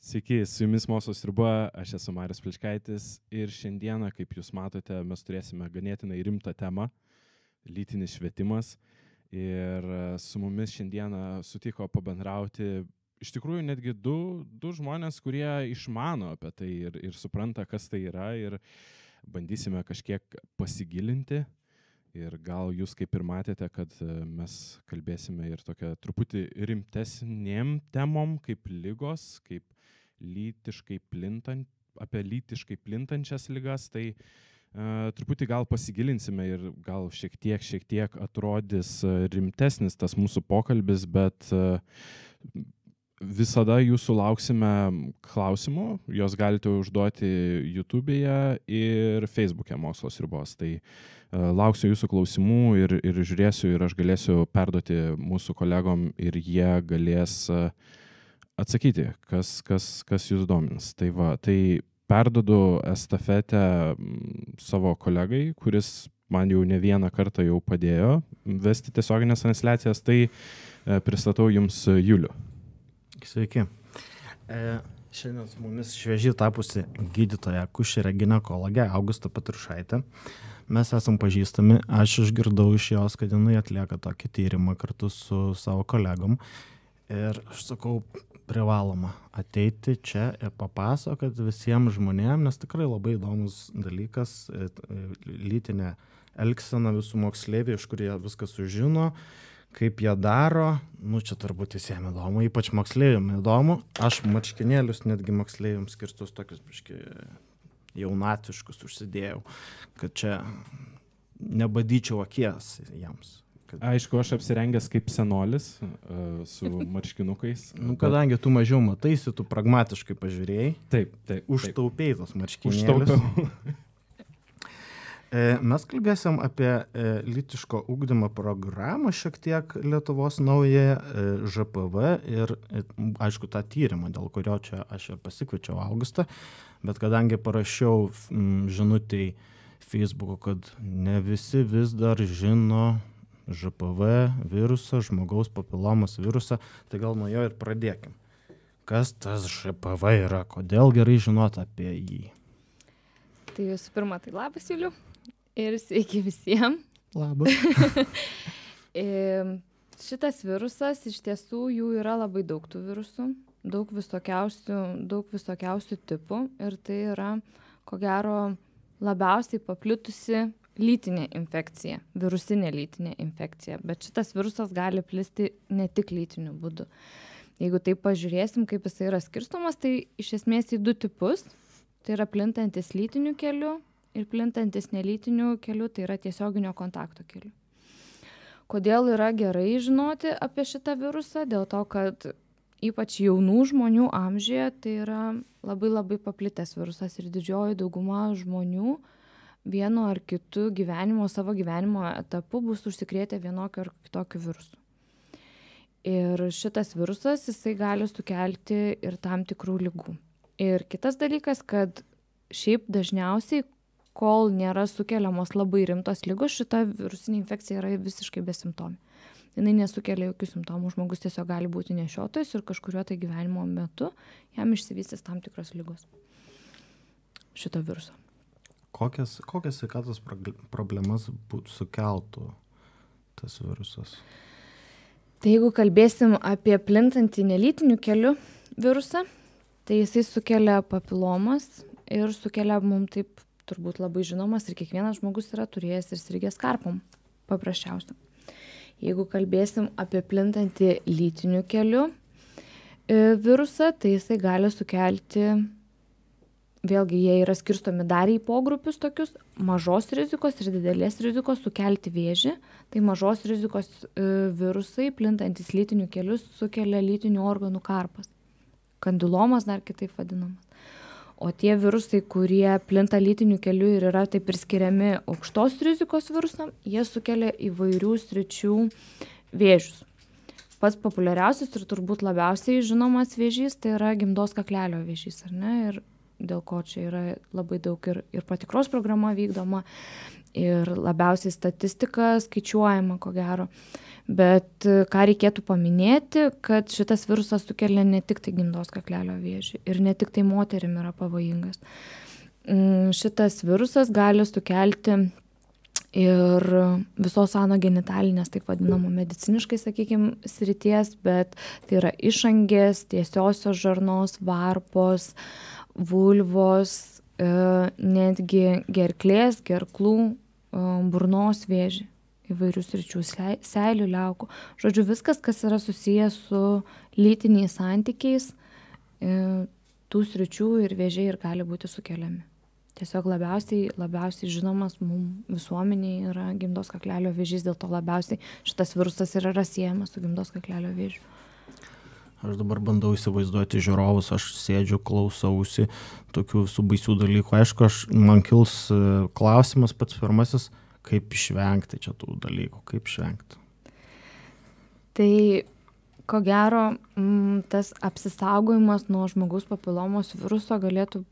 Sveiki, su jumis Mosos riba, aš esu Marius Pliškaitis ir šiandieną, kaip jūs matote, mes turėsime ganėtinai rimtą temą - lytinis švietimas. Ir e, su mumis šiandieną sutiko pabendrauti iš tikrųjų netgi du, du žmonės, kurie išmano apie tai ir, ir supranta, kas tai yra ir bandysime kažkiek pasigilinti. Ir gal jūs kaip ir matėte, kad e, mes kalbėsime ir tokia truputį rimtesnėm temom, kaip lygos, kaip lytiškai plintant, apie lytiškai plintančias lygas, tai uh, truputį gal pasigilinsime ir gal šiek tiek, šiek tiek atrodys rimtesnis tas mūsų pokalbis, bet uh, visada jūsų lauksime klausimų, juos galite užduoti YouTube'e ir Facebook'e mokslos ribos. Tai uh, lauksiu jūsų klausimų ir, ir žiūrėsiu ir aš galėsiu perduoti mūsų kolegom ir jie galės uh, atsakyti, kas, kas, kas jūs domins. Tai va, tai perdodu estafetę mm, savo kolegai, kuris man jau ne vieną kartą jau padėjo vesti tiesioginės transliacijas, tai e, pristatau jums Juliu. Sveiki. E, šiandien su mumis šviežiai tapusi gydytoja kušerė gynekologė Augusta Patrušaitė. Mes esam pažįstami, aš išgirdau iš jos, kad jinai atlieka tokį tyrimą kartu su savo kolegom. Ir aš sakau, privaloma ateiti čia ir papasakoti visiems žmonėms, nes tikrai labai įdomus dalykas, e, e, lytinė elgsena visų moksleivių, iš kurie viską sužino, kaip jie daro, nu čia turbūt visiems įdomu, ypač moksleiviams įdomu. Aš mačkinėlius netgi moksleiviams skirtus tokius, biški, jaunatiškus užsidėjau, kad čia nebadyčiau akies jiems. Kad... Aišku, aš apsirengęs kaip senolis uh, su marškinukais. nu, kadangi tu mažiau mataisi, tu pragmatiškai pažiūrėjai. Taip, taip. Užtaupiai tos marškinėlius. Užtaupiau. E, mes kalbėsim apie e, lytiško ūkdymo programą, šiek tiek Lietuvos naują ŽPV ir, aišku, tą tyrimą, dėl kurio čia aš ir pasikviečiau Augustą, bet kadangi parašiau žinutį Facebook'u, kad ne visi vis dar žino žpv virusą žmogaus papilomos virusą tai gal nuo jo ir pradėkim. Kas tas žpv yra? Kodėl gerai žinot apie jį? Tai visų pirma tai labas juliau ir sveiki visiems labas. Šitas virusas iš tiesų jų yra labai daug tų virusų daug visokiausių daug visokiausių tipų ir tai yra ko gero labiausiai paplitusi lytinė infekcija, virusinė lytinė infekcija, bet šitas virusas gali plisti ne tik lytiniu būdu. Jeigu taip pažiūrėsim, kaip jisai yra skirstomas, tai iš esmės į du tipus. Tai yra plintantis lytiniu keliu ir plintantis nelytiniu keliu, tai yra tiesioginio kontakto keliu. Kodėl yra gerai žinoti apie šitą virusą? Dėl to, kad ypač jaunų žmonių amžiuje tai yra labai labai paplitęs virusas ir didžioji dauguma žmonių vienu ar kitu gyvenimo, savo gyvenimo etapu bus užsikrėtę vienokiu ar kitokiu virusu. Ir šitas virusas, jisai gali sukelti ir tam tikrų lygų. Ir kitas dalykas, kad šiaip dažniausiai, kol nėra sukeliamos labai rimtos lygos, šita virusinė infekcija yra visiškai besimptomi. Jis nesukelia jokių simptomų, žmogus tiesiog gali būti nešiotojas ir kažkurio tai gyvenimo metu jam išsivystys tam tikros lygos šito viruso kokias, kokias sveikatos problemas sukeltų tas virusas? Tai jeigu kalbėsim apie plintantį nelytinių kelių virusą, tai jisai sukelia papilomas ir sukelia mums taip turbūt labai žinomas ir kiekvienas žmogus yra turėjęs ir sirgęs karpom, paprasčiausia. Jeigu kalbėsim apie plintantį lytinių kelių e, virusą, tai jisai gali sukelti vėlgi jie yra skirstomi dar į pogrupius tokius mažos rizikos ir didelės rizikos sukelti vėžį. Tai mažos rizikos e, virusai plintantys lytiniu keliu sukelia lytinių organų karpas. Kandilomas dar kitaip vadinamas o tie virusai kurie plinta lytiniu keliu ir yra taip priskiriami aukštos rizikos virusam jie sukelia įvairių sričių vėžius pats populiariausias ir turbūt labiausiai žinomas vėžys tai yra gimdos kaklelio vėžys ar ne ir dėl ko čia yra labai daug ir, ir patikros programa vykdoma. Ir labiausiai statistika skaičiuojama, ko gero. Bet e, ką reikėtų paminėti, kad šitas virusas sukelia ne tik tai gimdos kaklelio vėžį ir ne tik tai moterim yra pavojingas. Mm, šitas virusas gali sukelti ir visos anogenitalinės, taip vadinamų mediciniškai, sakykime, srities, bet tai yra išangės, tiesiosios žarnos, varpos, vulvos, netgi gerklės, gerklų, e, burnos vėžį įvairių sričių, seilių, liaukų. Žodžiu, viskas, kas yra susijęs su lytiniais santykiais, e, tų sričių ir vėžiai ir gali būti sukeliami. Tiesiog labiausiai, labiausiai žinomas mums visuomeniai yra gimdos kaklelio vėžys, dėl to labiausiai šitas virusas yra siejamas su gimdos kaklelio vėžiu. Aš dabar bandau įsivaizduoti žiūrovus, aš sėdžiu, klausausi tokių su baisių dalykų. Aišku, aš, man kils e, klausimas pats pirmasis, kaip išvengti čia tų dalykų, kaip išvengti. Tai ko gero, tas apsisaugojimas nuo žmogaus papilomos viruso galėtų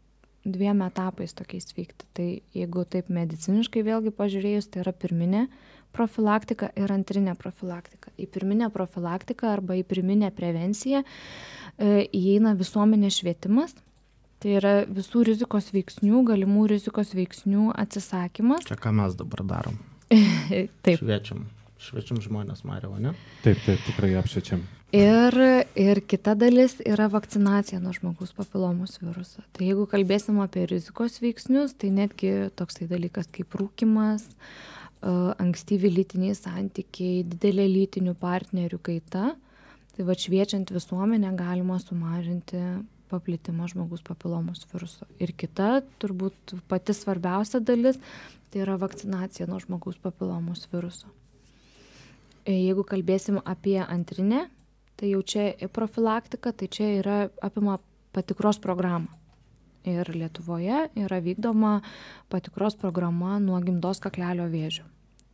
dviem etapais tokiais vykti. Tai jeigu taip mediciniškai vėlgi pažiūrėjus, tai yra pirminė profilaktika ir antrinė profilaktika. Į pirminę profilaktiką arba į pirminę prevenciją e, įeina visuomenės švietimas. Tai yra visų rizikos veiksnių, galimų rizikos veiksnių atsisakymas. Čia ką mes dabar darom. taip. Šviečiam. Šviečiam žmonės, Mario, ne? Taip, taip, tikrai apšviečiam. Ir, ir kita dalis yra vakcinacija nuo žmogaus papilomos viruso. Tai jeigu kalbėsim apie rizikos veiksnius, tai netgi toksai dalykas kaip rūkimas, ankstyvi lytiniai santykiai, didelė lytinių partnerių kaita, tai va šviečiant visuomenę galima sumažinti paplitimą žmogus papilomos viruso. Ir kita, turbūt pati svarbiausia dalis, tai yra vakcinacija nuo žmogaus papilomos viruso. Jeigu kalbėsim apie antrinę tai jau čia profilaktika, tai čia yra apima patikros programą. Ir Lietuvoje yra vykdoma patikros programa nuo gimdos kaklelio vėžio.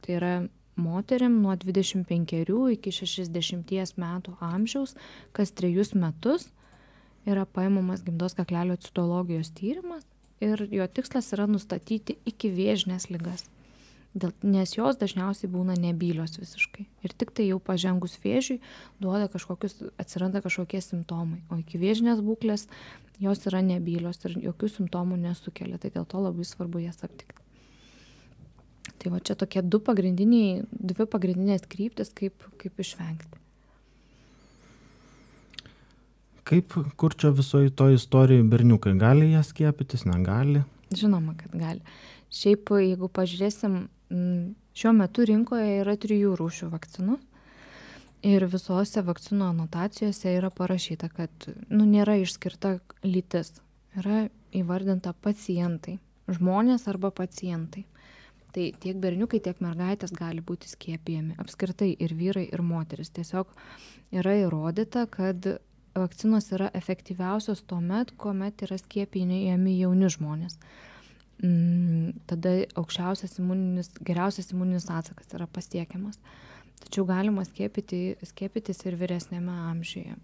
Tai yra moterim nuo 25 iki 60 metų amžiaus, kas trejus metus yra paimamas gimdos kaklelio citologijos tyrimas ir jo tikslas yra nustatyti iki vėžinės lygas dėl, nes jos dažniausiai būna nebylios visiškai. Ir tik tai jau pažengus vėžiui duoda kažkokius, atsiranda kažkokie simptomai. O iki vėžinės būklės jos yra nebylios ir jokių simptomų nesukelia. Tai dėl to labai svarbu jas aptikti. Tai va čia tokie du pagrindiniai, dvi pagrindinės kryptis, kaip, kaip išvengti. Kaip, kur čia visoje to istorijoje berniukai gali jas skiepytis, negali? Žinoma, kad gali. Šiaip, jeigu pažiūrėsim šiuo metu rinkoje yra trijų rūšių vakcinų. Ir visose vakcinų anotacijose yra parašyta, kad nu, nėra išskirta lytis. Yra įvardinta pacientai. Žmonės arba pacientai. Tai tiek berniukai, tiek mergaitės gali būti skiepijami. Apskritai ir vyrai, ir moteris. Tiesiog yra įrodyta, kad vakcinos yra efektyviausios tuo met, kuomet yra skiepijami jauni žmonės. Mm, tada aukščiausias imuninis, geriausias imuninis atsakas yra pasiekiamas. Tačiau galima skiepyti, skiepytis ir vyresnėme amžiuje.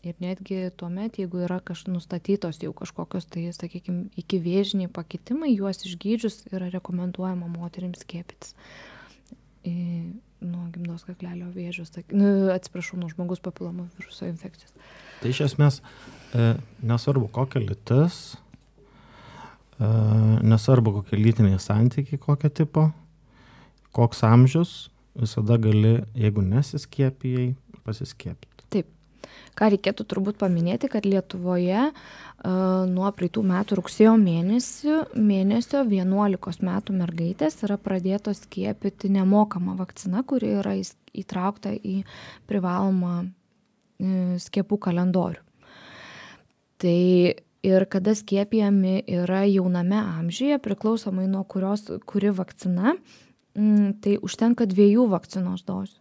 Ir netgi tuo met, jeigu yra kaž, nustatytos jau kažkokios, tai, sakykime, iki vėžiniai pakitimai, juos išgydžius yra rekomenduojama moteriams skiepytis. Į, nuo gimdos kaklelio vėžio, nu, atsiprašau, nuo žmogus papilomų viruso infekcijos. Tai iš esmės e, nesvarbu kokia lytis, nesvarbu kokie lytiniai santykiai, kokio tipo, koks amžius, visada gali, jeigu nesiskiepijai, pasiskiepyti. Taip. Ką reikėtų turbūt paminėti, kad Lietuvoje uh, nuo praeitų metų rugsėjo mėnesio, mėnesio 11 metų mergaitės yra pradėtos skiepyti nemokamą vakciną, kuri yra įtraukta į privalomą uh, skiepų kalendorių. Tai ir kada skiepijami yra jauname amžiuje, priklausomai nuo kurios, kuri vakcina, mm, tai užtenka dviejų vakcinos dozių.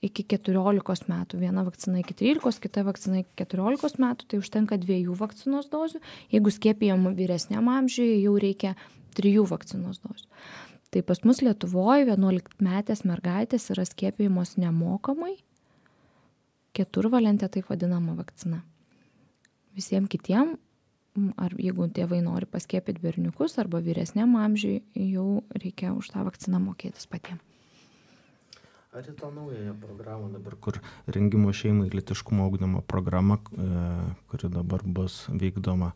Iki 14 metų. Viena vakcina iki 13, kita vakcina iki 14 metų, tai užtenka dviejų vakcinos dozių. Jeigu skiepijam vyresniam amžiuje, jau reikia trijų vakcinos dozių. Tai pas mus Lietuvoje 11 metės mergaitės yra skiepijamos nemokamai, keturvalentė taip vadinama vakcina. Visiems kitiems ar jeigu tėvai nori paskiepyti berniukus arba vyresniam amžiui, jau reikia už tą vakciną mokėtis patiems. Ar į tą naująją programą dabar, kur rengimo šeimai litiškumo augdymo programa, e, kuri dabar bus vykdoma,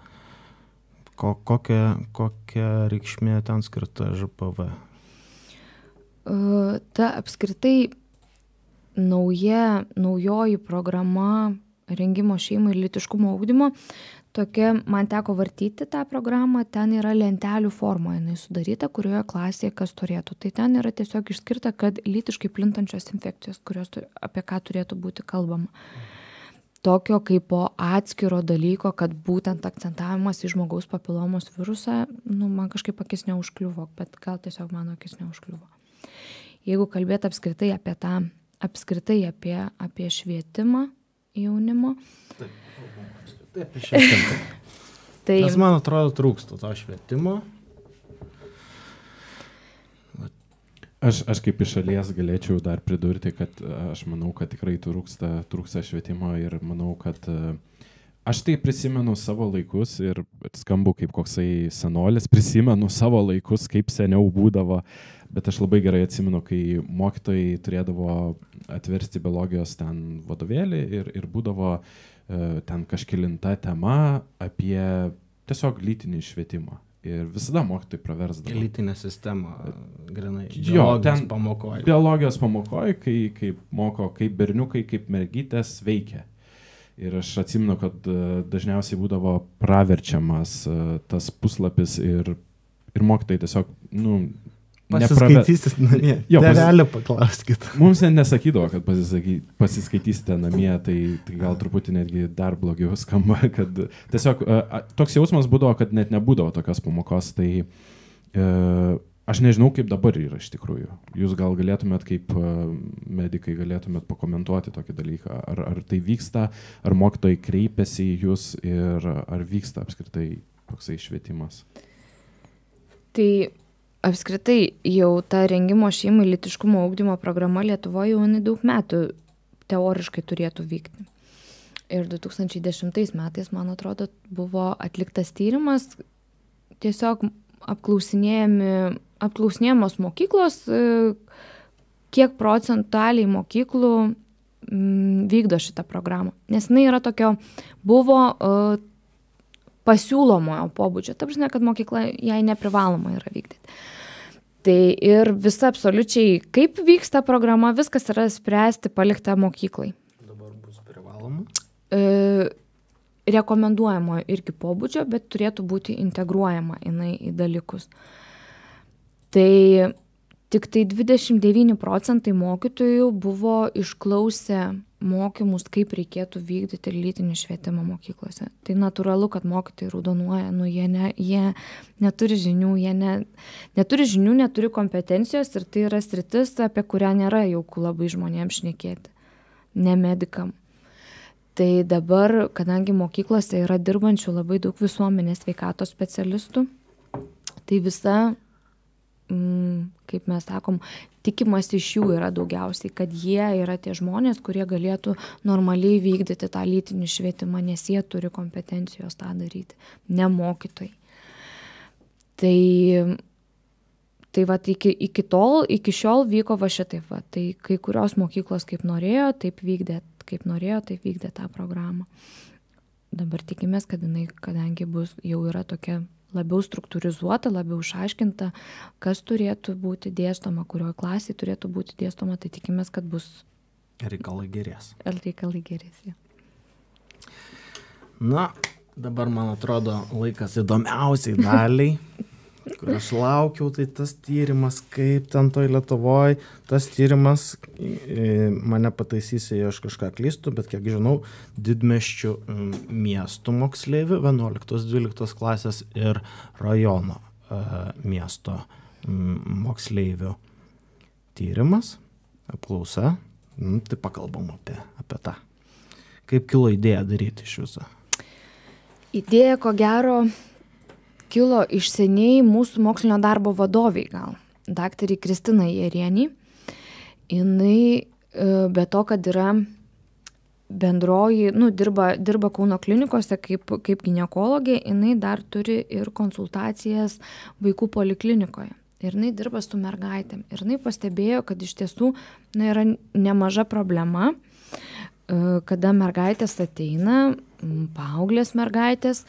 ko, kokia, kokia reikšmė ten skirta ŽPV? E, ta apskritai nauja, naujoji programa rengimo šeimai ir litiškumo augdymo tokia man teko vartyti tą programą ten yra lentelių forma jinai sudaryta kurioje klasėje kas turėtų. Tai ten yra tiesiog išskirta kad lytiškai plintančios infekcijos kurios apie ką turėtų būti kalbama. Tokio kaipo atskiro dalyko kad būtent akcentavimas į žmogaus papilomos virusą nu man kažkaip akis neužkliuvo bet gal tiesiog mano akis neužkliuvo. Jeigu kalbėt apskritai apie tą apskritai apie apie švietimą jaunimo taip Taip, apie švietimą. tai... Nes man atrodo trūksta to švietimo. Aš, aš kaip iš šalies galėčiau dar pridurti, kad aš manau, kad tikrai trūksta, trūksta švietimo ir manau, kad aš tai prisimenu savo laikus ir skambu kaip koksai senolis, prisimenu savo laikus, kaip seniau būdavo, bet aš labai gerai atsimenu, kai mokytojai turėdavo atversti biologijos ten vadovėlį ir, ir būdavo uh, E, ten kažkilinta tema apie tiesiog lytinį švietimą. Ir visada mokytojai praversdavo. Lytinę sistemą, grinai. Jo, ten pamokoje. Biologijos pamokoje, kai, kai moko, kaip berniukai, kaip mergytės veikia. Ir aš atsimenu, kad e, dažniausiai būdavo praverčiamas e, tas puslapis ir, ir mokytojai tiesiog, nu, Pasiskaitysit namie. Jo, Nerealiai paklauskit. Mums nesakydavo, kad pasiskaitysite namie, tai, tai gal truputį netgi dar blogiau skamba, kad tiesiog toks jausmas būdavo, kad net nebūdavo tokios pamokos, tai e, aš nežinau, kaip dabar yra iš tikrųjų. Jūs gal galėtumėt kaip medikai galėtumėt pakomentuoti tokį dalyką, ar, ar tai vyksta, ar mokytojai kreipiasi į jūs ir ar vyksta apskritai toksai švietimas. Tai apskritai jau ta rengimo šeimai lytiškumo ugdymo programa Lietuvoje jau jinai daug metų teoriškai turėtų vykti. Ir 2010 metais, man atrodo, buvo atliktas tyrimas, tiesiog apklausinėjamos mokyklos, kiek procentaliai mokyklų vykdo šitą programą. Nes jinai yra tokio, buvo pasiūlomojo pobūdžio. Ta prasme, kad mokykla jai neprivaloma yra vykdyti. Tai ir visa absoliučiai, kaip vyksta programa, viskas yra spręsti, palikta mokyklai. Dabar bus privaloma? E, rekomenduojamo irgi pobūdžio, bet turėtų būti integruojama jinai į dalykus. Tai tik tai 29 procentai mokytojų buvo išklausę mokymus, kaip reikėtų vykdyti lytinį švietimą mokyklose. Tai natūralu, kad mokytojai raudonuoja, nu jie, ne, jie neturi žinių, jie ne, neturi žinių, neturi kompetencijos ir tai yra sritis, apie kurią nėra jaukų labai žmonėms šnekėti, ne medikam. Tai dabar, kadangi mokyklose yra dirbančių labai daug visuomenės veikatos specialistų, tai visa mm, kaip mes sakom, tikimasi iš jų yra daugiausiai, kad jie yra tie žmonės, kurie galėtų normaliai vykdyti tą lytinį švietimą, nes jie turi kompetencijos tą daryti, ne mokytojai. Tai, tai va, iki, iki tol, iki šiol vyko va šitaip, va, tai kai kurios mokyklos kaip norėjo, taip vykdė, kaip norėjo, taip vykdė tą programą. Dabar tikimės, kad jinai, kadangi bus, jau yra tokia labiau struktūrizuota, labiau išaiškinta, kas turėtų būti dėstoma, kurioje klasėje turėtų būti dėstoma, tai tikimės, kad bus. Reikalai gerės. Ir reikalai gerės. Ja. Na, dabar man atrodo laikas įdomiausiai daliai. kur aš laukiau, tai tas tyrimas, kaip ten toj Lietuvoje, tas tyrimas, mane pataisysi, aš kažką klystu, bet kiek žinau, didmeščių miestų moksleivių, 11-12 klasės ir rajono e, miesto moksleivių tyrimas, apklausa, tai pakalbam apie, apie tą. Kaip kilo idėja daryti iš viso? Idėja, ko gero, kilo iš seniai mūsų mokslinio darbo vadoviai gal, daktarį Kristinai Jerienį. Jinai, e, be to, kad yra bendroji, nu, dirba, dirba Kauno klinikose kaip, kaip gynekologė, jinai dar turi ir konsultacijas vaikų poliklinikoje. Ir jinai dirba su mergaitėm. Ir jinai pastebėjo, kad iš tiesų na, yra nemaža problema, e, kada mergaitės ateina, paauglės mergaitės,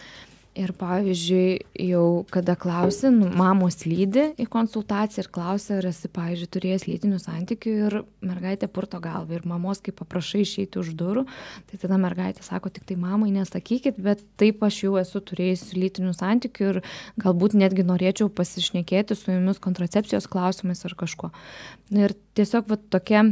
ir pavyzdžiui jau kada klausi nu mamos lydi į konsultaciją ir klausia ar esi pavyzdžiui turėjęs lytinių santykių ir mergaitė purto galvą ir mamos kai paprašai išeiti už durų tai tada mergaitė sako tiktai mamai nesakykit bet taip aš jau esu turėjusi lytinių santykių ir galbūt netgi norėčiau pasišnekėti su jumis kontracepcijos klausimais ar kažkuo. Na ir tiesiog va tokia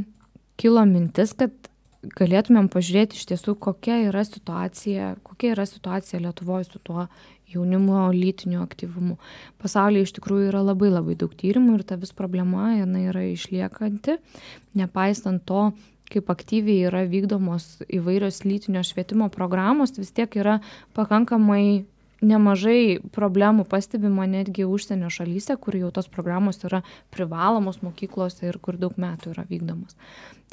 kilo mintis kad galėtumėm pažiūrėti iš tiesų, kokia yra situacija, kokia yra situacija Lietuvoje su tuo jaunimo lytiniu aktyvumu. Pasaulyje iš tikrųjų yra labai labai daug tyrimų ir ta vis problema, jinai yra išliekanti, nepaisant to, kaip aktyviai yra vykdomos įvairios lytinio švietimo programos, vis tiek yra pakankamai nemažai problemų pastebima netgi užsienio šalyse, kur jau tos programos yra privalomos mokyklose ir kur daug metų yra vykdomos.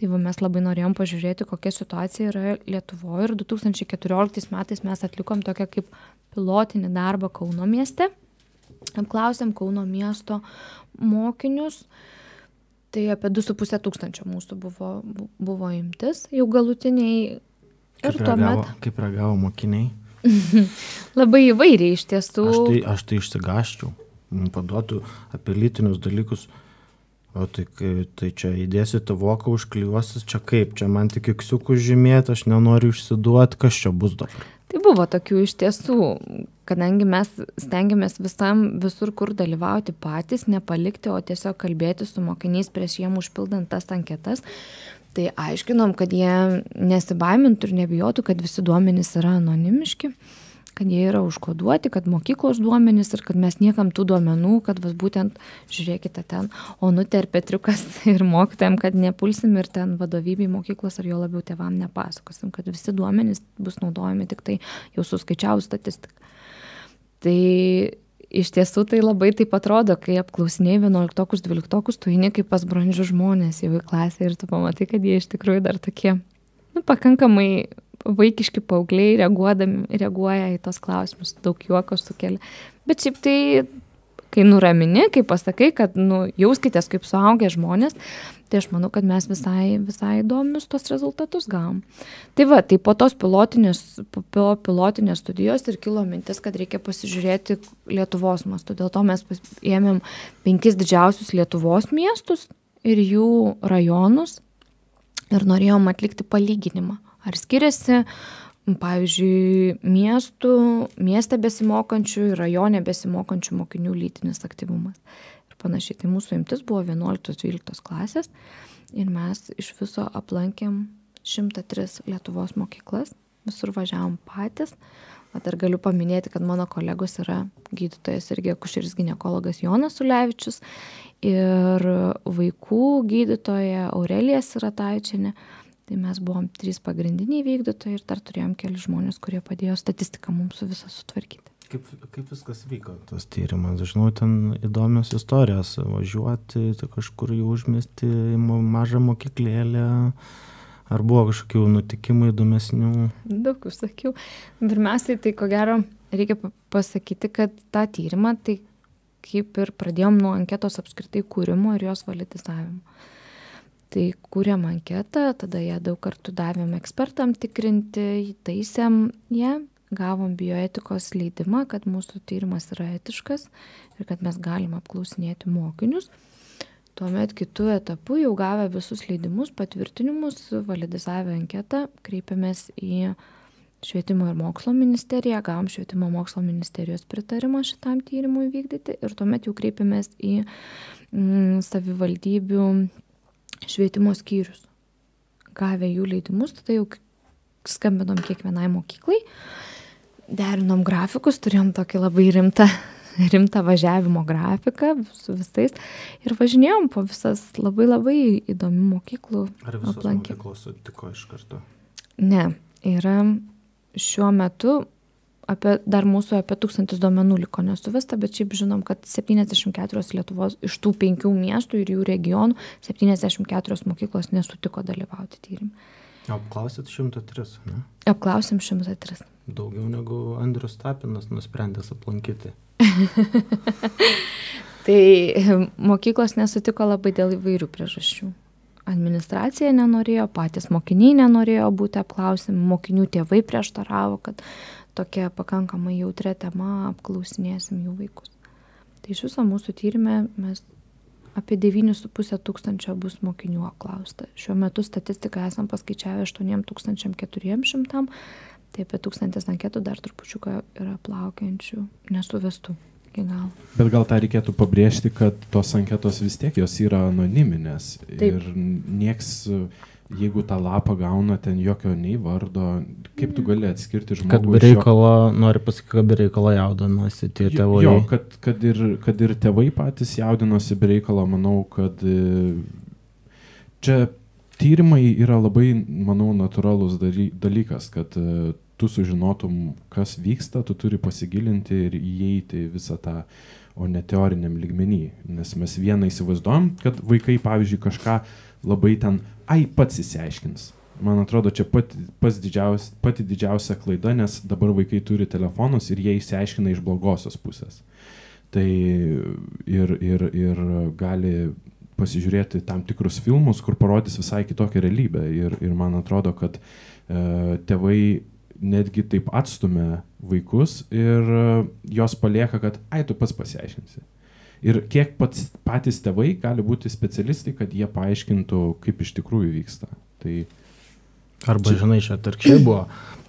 Tai va mes labai norėjom pažiūrėti kokia situacija yra lietuvoj ir du tūkstančiai keturioliktais metais mes atlikom tokią kaip pilotinį darbą kauno mieste. Apklausėm kauno miesto mokinius. Tai apie du su puse tūkstančio mūsų buvo buvo imtis jau galutiniai. Ir tuomet kaip reagavo mokiniai labai įvairiai iš tiesų. Aš tai aš tai išsigąsčiau man paduotų apie lytinius dalykus. O tai tai čia įdėsit į voką užklijuosit čia kaip čia man tik iksiukus žymėt aš nenoriu išsiduot kas čia bus dabar? Tai buvo tokių iš tiesų kadangi mes stengiamės visam visur kur dalyvauti patys nepalikti o tiesiog kalbėtis su mokiniais prieš jiem užpildant tas anketas tai aiškinom kad jie nesibaimintų ir nebijotų kad visi duomenys yra anonimiški kad jie yra užkoduoti, kad mokyklos duomenys ir kad mes niekam tų duomenų, kad vas būtent žiūrėkite ten, o nuterpė triukas ir mokytojams, kad nepulsim ir ten vadovybei mokyklos ar jo labiau tėvam nepasakosim, kad visi duomenys bus naudojami tik tai jau suskaičiavus statistiką. Tai iš tiesų tai labai taip atrodo, kai apklausinėjai 11-12, tu eini kaip pas brandžių žmonės jau į klasę ir tu pamatai, kad jie iš tikrųjų dar tokie, nu, pakankamai vaikiški paaugliai reaguodami, reaguoja į tos klausimus, daug juoko sukelia. Bet šiaip tai, kai nuramini, kai pasakai, kad nu, jauskitės kaip suaugę žmonės, tai aš manau, kad mes visai, visai įdomius tos rezultatus gavom. Tai va, tai po tos pilotinės, po pilotinės studijos ir kilo mintis, kad reikia pasižiūrėti Lietuvos mastu. Dėl to mes ėmėm penkis didžiausius Lietuvos miestus ir jų rajonus ir norėjom atlikti palyginimą Ar skiriasi, pavyzdžiui, miestų, mieste besimokančių ir rajone besimokančių mokinių lytinis aktyvumas. Ir panašiai. Tai mūsų imtis buvo 11-12 klasės ir mes iš viso aplankėm 103 Lietuvos mokyklas, visur važiavom patys. O dar galiu paminėti, kad mano kolegos yra gydytojas irgi akušeris gynekologas Jonas Ulevičius ir vaikų gydytoja Aurelija Sirataičianė tai mes buvom trys pagrindiniai vykdytojai ir dar turėjom kelis žmones kurie padėjo statistiką mums su visa sutvarkyti. Kaip kaip viskas vyko tas tyrimas? Žinau ten įdomios istorijos. Važiuoti kažkur į užmiestį į mažą mokyklėlę. Ar buvo kažkokių nutikimų įdomesnių? Daug visokių. Pirmiausiai tai ko gero reikia pasakyti kad tą tyrimą tai kaip ir pradėjom nuo anketos apskritai kūrimo ir jos valetizavimo tai kūrėm anketą tada ją daug kartų davėm ekspertam tikrinti taisėm ją gavom bioetikos leidimą kad mūsų tyrimas yra etiškas ir kad mes galim apklausinėti mokinius. Tuomet kitu etapu jau gavę visus leidimus patvirtinimus validizavę anketą kreipėmės į švietimo ir mokslo ministeriją gavom švietimo mokslo ministerijos pritarimą šitam tyrimui vykdyti ir tuomet jau kreipėmės į mm, savivaldybių švietimo skyrius. Gavę jų leidimus, tada jau skambinom kiekvienai mokyklai, derinom grafikus, turėjom tokį labai rimtą, rimtą važiavimo grafiką su visais ir važinėjom po visas labai labai įdomių mokyklų. Ar visos aplankė. mokyklos sutiko iš karto? Ne, yra šiuo metu apie dar mūsų apie tūkstantis duomenų liko nesuvesta bet šiaip žinom kad septyniasdešim keturios lietuvos iš tų penkių miestų ir jų regionų septyniasdešim keturios mokyklos nesutiko dalyvauti tyrime Apklausit 103, ne? Apklausėm 103. Daugiau negu Andrius Tapinas nusprendęs aplankyti. Tai mokyklos nesutiko labai dėl įvairių priežasčių. Administracija nenorėjo, patys mokiniai nenorėjo būti apklausimi, mokinių tėvai prieštaravo, kad tokia pakankamai jautria tema apklausinėsim jų vaikus. Tai iš viso mūsų tyrimė mes apie 9,5 tūkstančio bus mokinių apklausta. Šiuo metu statistiką esam paskaičiavę 8400, tai apie 1000 anketų dar trupučiuką yra plaukiančių, nesuvestų galo. Bet gal tą reikėtų pabrėžti, kad tos anketos vis tiek jos yra anoniminės. Taip. Ir nieks, jeigu tą lapą gauna, ten jokio nei vardo, kaip tu gali atskirti žmogų. Kad be iš jo- reikalo, nori pasakyti, kad be reikalo jaudinasi tie tėvai. Jo, kad, kad, ir, kad ir tėvai patys jaudinosi be reikalo, manau, kad e, čia tyrimai yra labai, manau, natūralus daly- dalykas, kad e, tu sužinotum, kas vyksta, tu turi pasigilinti ir įeiti visą tą, o ne teoriniam lygmenį. Nes mes vieną įsivaizduojam, kad vaikai, pavyzdžiui, kažką labai ten, ai, pats įsiaiškins. Man atrodo, čia pati, didžiaus, pati didžiausia klaida, nes dabar vaikai turi telefonus ir jie įsiaiškina iš blogosios pusės. Tai ir, ir, ir gali pasižiūrėti tam tikrus filmus, kur parodys visai kitokią realybę. Ir, ir man atrodo, kad e, tėvai netgi taip atstumia vaikus ir e, jos palieka, kad, ai, tu pats pasiaiškinsi. Ir kiek pats, patys tėvai gali būti specialistai, kad jie paaiškintų, kaip iš tikrųjų vyksta. Tai Arba, žinai, čia tarkščiai buvo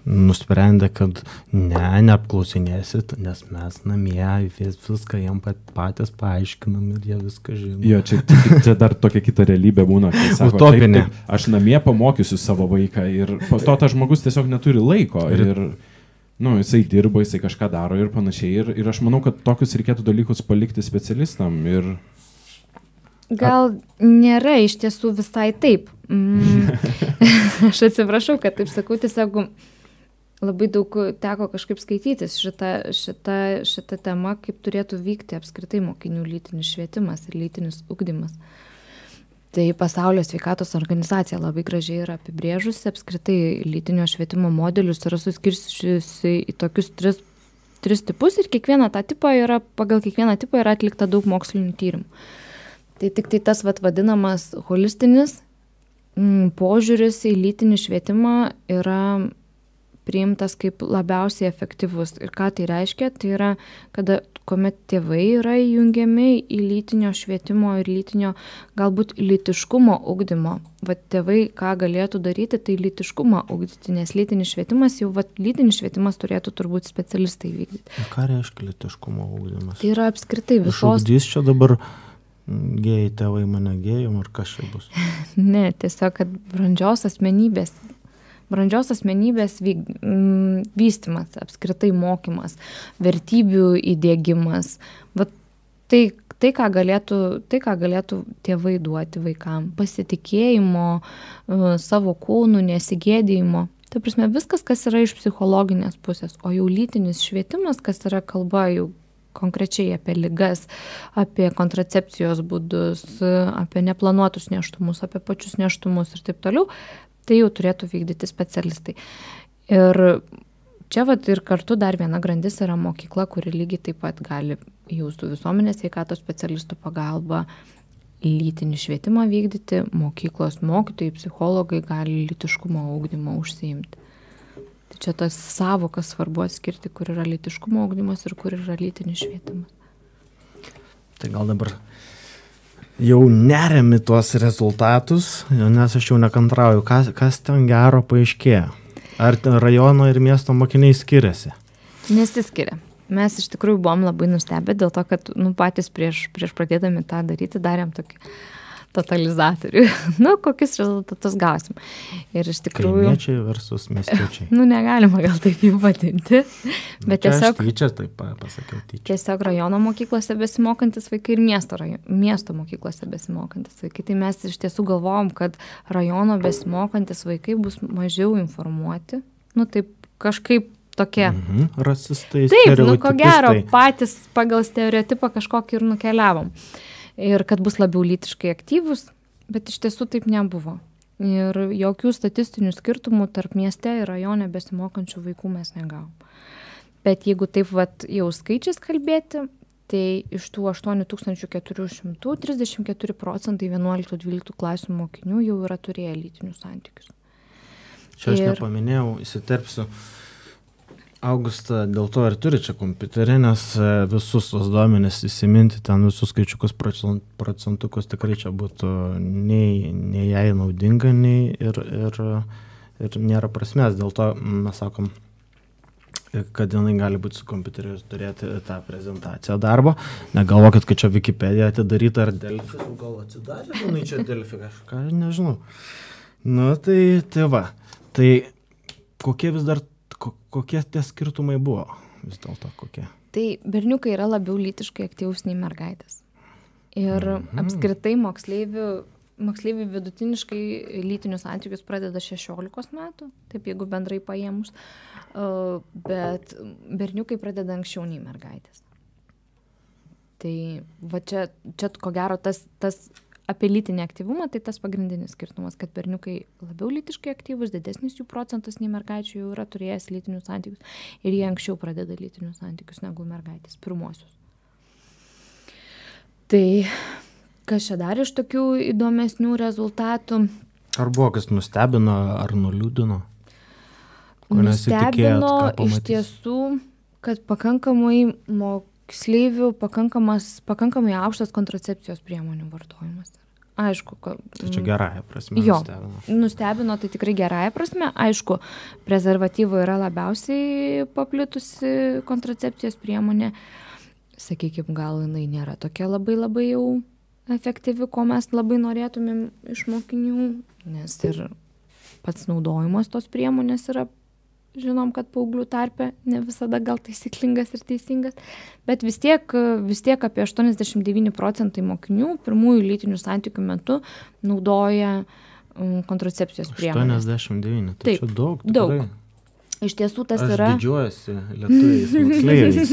nusprendę, kad ne, neapklausinėsit, nes mes namie vis, viską jiem pat, patys paaiškinam ir jie viską žino. Jo, čia, čia dar tokia kita realybė būna. Sako, Utopinė. Taip, taip, aš namie pamokysiu savo vaiką ir po to tas žmogus tiesiog neturi laiko. Ir, ir nu, jisai dirba, jisai kažką daro ir panašiai. Ir, ir aš manau, kad tokius reikėtų dalykus palikti specialistam. Ir Gal nėra iš tiesų visai taip. Mm. Aš atsiprašau, kad taip sakau, tiesiog labai daug teko kažkaip skaitytis šitą, šitą, šitą temą, kaip turėtų vykti apskritai mokinių lytinis švietimas ir lytinis ugdymas. Tai pasaulio sveikatos organizacija labai gražiai yra apibrėžusi apskritai lytinio švietimo modelius, yra suskiršiusi į tokius tris, tris tipus ir kiekvieną tą tipą yra, pagal kiekvieną tipą yra atlikta daug mokslinių tyrimų. Tai tik tai tas vat, vadinamas holistinis mm, požiūris į lytinį švietimą yra priimtas kaip labiausiai efektyvus. Ir ką tai reiškia? Tai yra, kada kuomet tėvai yra įjungiami į lytinio švietimo ir lytinio, galbūt lytiškumo ugdymo. Vat tėvai ką galėtų daryti, tai lytiškumą ugdyti, nes lytinis švietimas jau, vat lytinis švietimas turėtų turbūt specialistai vykdyti. O ką reiškia litiškumo ūkdymas? Tai yra apskritai visos Išugdys čia dabar gėjai tėvai mane gėjom ar kas čia bus? Ne, tiesiog, kad brandžios asmenybės, brandžios asmenybės vyk, mm, vystimas, apskritai mokymas, vertybių įdėgymas, va, tai, tai, ką galėtų, tai, ką galėtų tėvai duoti vaikam, pasitikėjimo, uh, savo kūnų, nesigėdėjimo. Tai prasme, viskas, kas yra iš psichologinės pusės, o jau lytinis švietimas, kas yra kalba jau konkrečiai apie ligas, apie kontracepcijos būdus, apie neplanuotus neštumus, apie pačius neštumus ir taip toliau, tai jau turėtų vykdyti specialistai. Ir čia vat ir kartu dar viena grandis yra mokykla, kuri lygiai taip pat gali jūsų visuomenės sveikatos specialistų pagalba lytinį švietimą vykdyti, mokyklos mokytojai, psichologai gali lytiškumo augdymo užsiimti. Tai čia tas savokas svarbu atskirti, kur yra lytiškumo augdymas ir kur yra lytinis švietimas. Tai gal dabar jau neriami tuos rezultatus, nes aš jau nekantrauju, kas, kas ten gero paaiškėjo. Ar rajono ir miesto mokiniai skiriasi? Nesiskiria. Mes iš tikrųjų buvom labai nustebę dėl to, kad nu, patys prieš, prieš pradėdami tą daryti darėm tokį totalizatorių. nu, kokius rezultatus gausim. Ir iš tikrųjų... Kaimiečiai versus miestiečiai. Nu, negalima gal taip jų vadinti. Bet Čia tiesiog... Tyčia taip pa- pasakiau, tyčia. Tiesiog rajono mokyklose besimokantis vaikai ir miesto, rajo, miesto mokyklose besimokantis vaikai. Tai mes iš tiesų galvojom, kad rajono besimokantis vaikai bus mažiau informuoti. Nu taip kažkaip tokie. Mhm. Rasistai. Taip, nu ko gero, patys pagal stereotipą kažkokį ir nukeliavom. Ir kad bus labiau lytiškai aktyvus, bet iš tiesų taip nebuvo. Ir jokių statistinių skirtumų tarp mieste ir rajone besimokančių vaikų mes negavom. Bet jeigu taip vat, jau skaičiais kalbėti, tai iš tų 8400 34 procentai 11-12 klasių mokinių jau yra turėję lytinius santykius. Čia aš Ir- nepaminėjau, įsiterpsiu. Augusta dėl to ir turi čia kompiuterį, nes e, visus tos duomenis įsiminti, ten visus skaičiukus, procent- procentukus tikrai čia būtų nei, nei jai naudinga, nei ir, ir, ir nėra prasmės. Dėl to mes sakom, kad jinai gali būti su kompiuteriu turėti tą prezentaciją darbo. Negalvokit, kad čia Wikipedia atidaryta ar Delfi, gal atsidarė, jinai čia Delfi kažką, nežinau. Nu tai, tai va, tai kokie vis dar, ko, kokie tie skirtumai buvo vis dėlto kokie? Tai berniukai yra labiau lytiškai aktyvūs nei mergaitės. Ir mhm. apskritai moksleivių, moksleivių vidutiniškai lytinius santykius pradeda 16 metų, taip jeigu bendrai paėmus, bet berniukai pradeda anksčiau nei mergaitės. Tai va čia, čia ko gero tas, tas apie lytinį aktyvumą, tai tas pagrindinis skirtumas, kad berniukai labiau lytiškai aktyvus, didesnis jų procentas nei mergaičių jau yra turėjęs lytinius santykius ir jie anksčiau pradeda lytinius santykius negu mergaitės, pirmosius. Tai kas čia dar iš tokių įdomesnių rezultatų? Ar buvo kas nustebino, ar nuliūdino? Nustebino iš tiesų, kad pakankamai moksleivių, pakankamas, pakankamai aukštas kontracepcijos priemonių vartojimas. Aišku, ka, Tai čia gerąją prasme. Jo. nustebino. Nustebino tai tikrai gerąją prasme. Aišku, prezervatyvų yra labiausiai paplitusi kontracepcijos priemonė. Sakykime, gal jinai nėra tokia labai labai jau efektyvi, ko mes labai norėtumėm iš mokinių, nes ir pats naudojimas tos priemonės yra, žinom, kad paauglių tarpe ne visada gal taisyklingas ir teisingas, bet vis tiek, vis tiek apie 89 procentai mokinių pirmųjų lytinių santykių metu naudoja mm, kontracepcijos priemonės. 89, tai Taip, čia daug. daug. tikrai. Iš tiesų tas Aš yra. didžiuojasi lietuviais moksleiviais.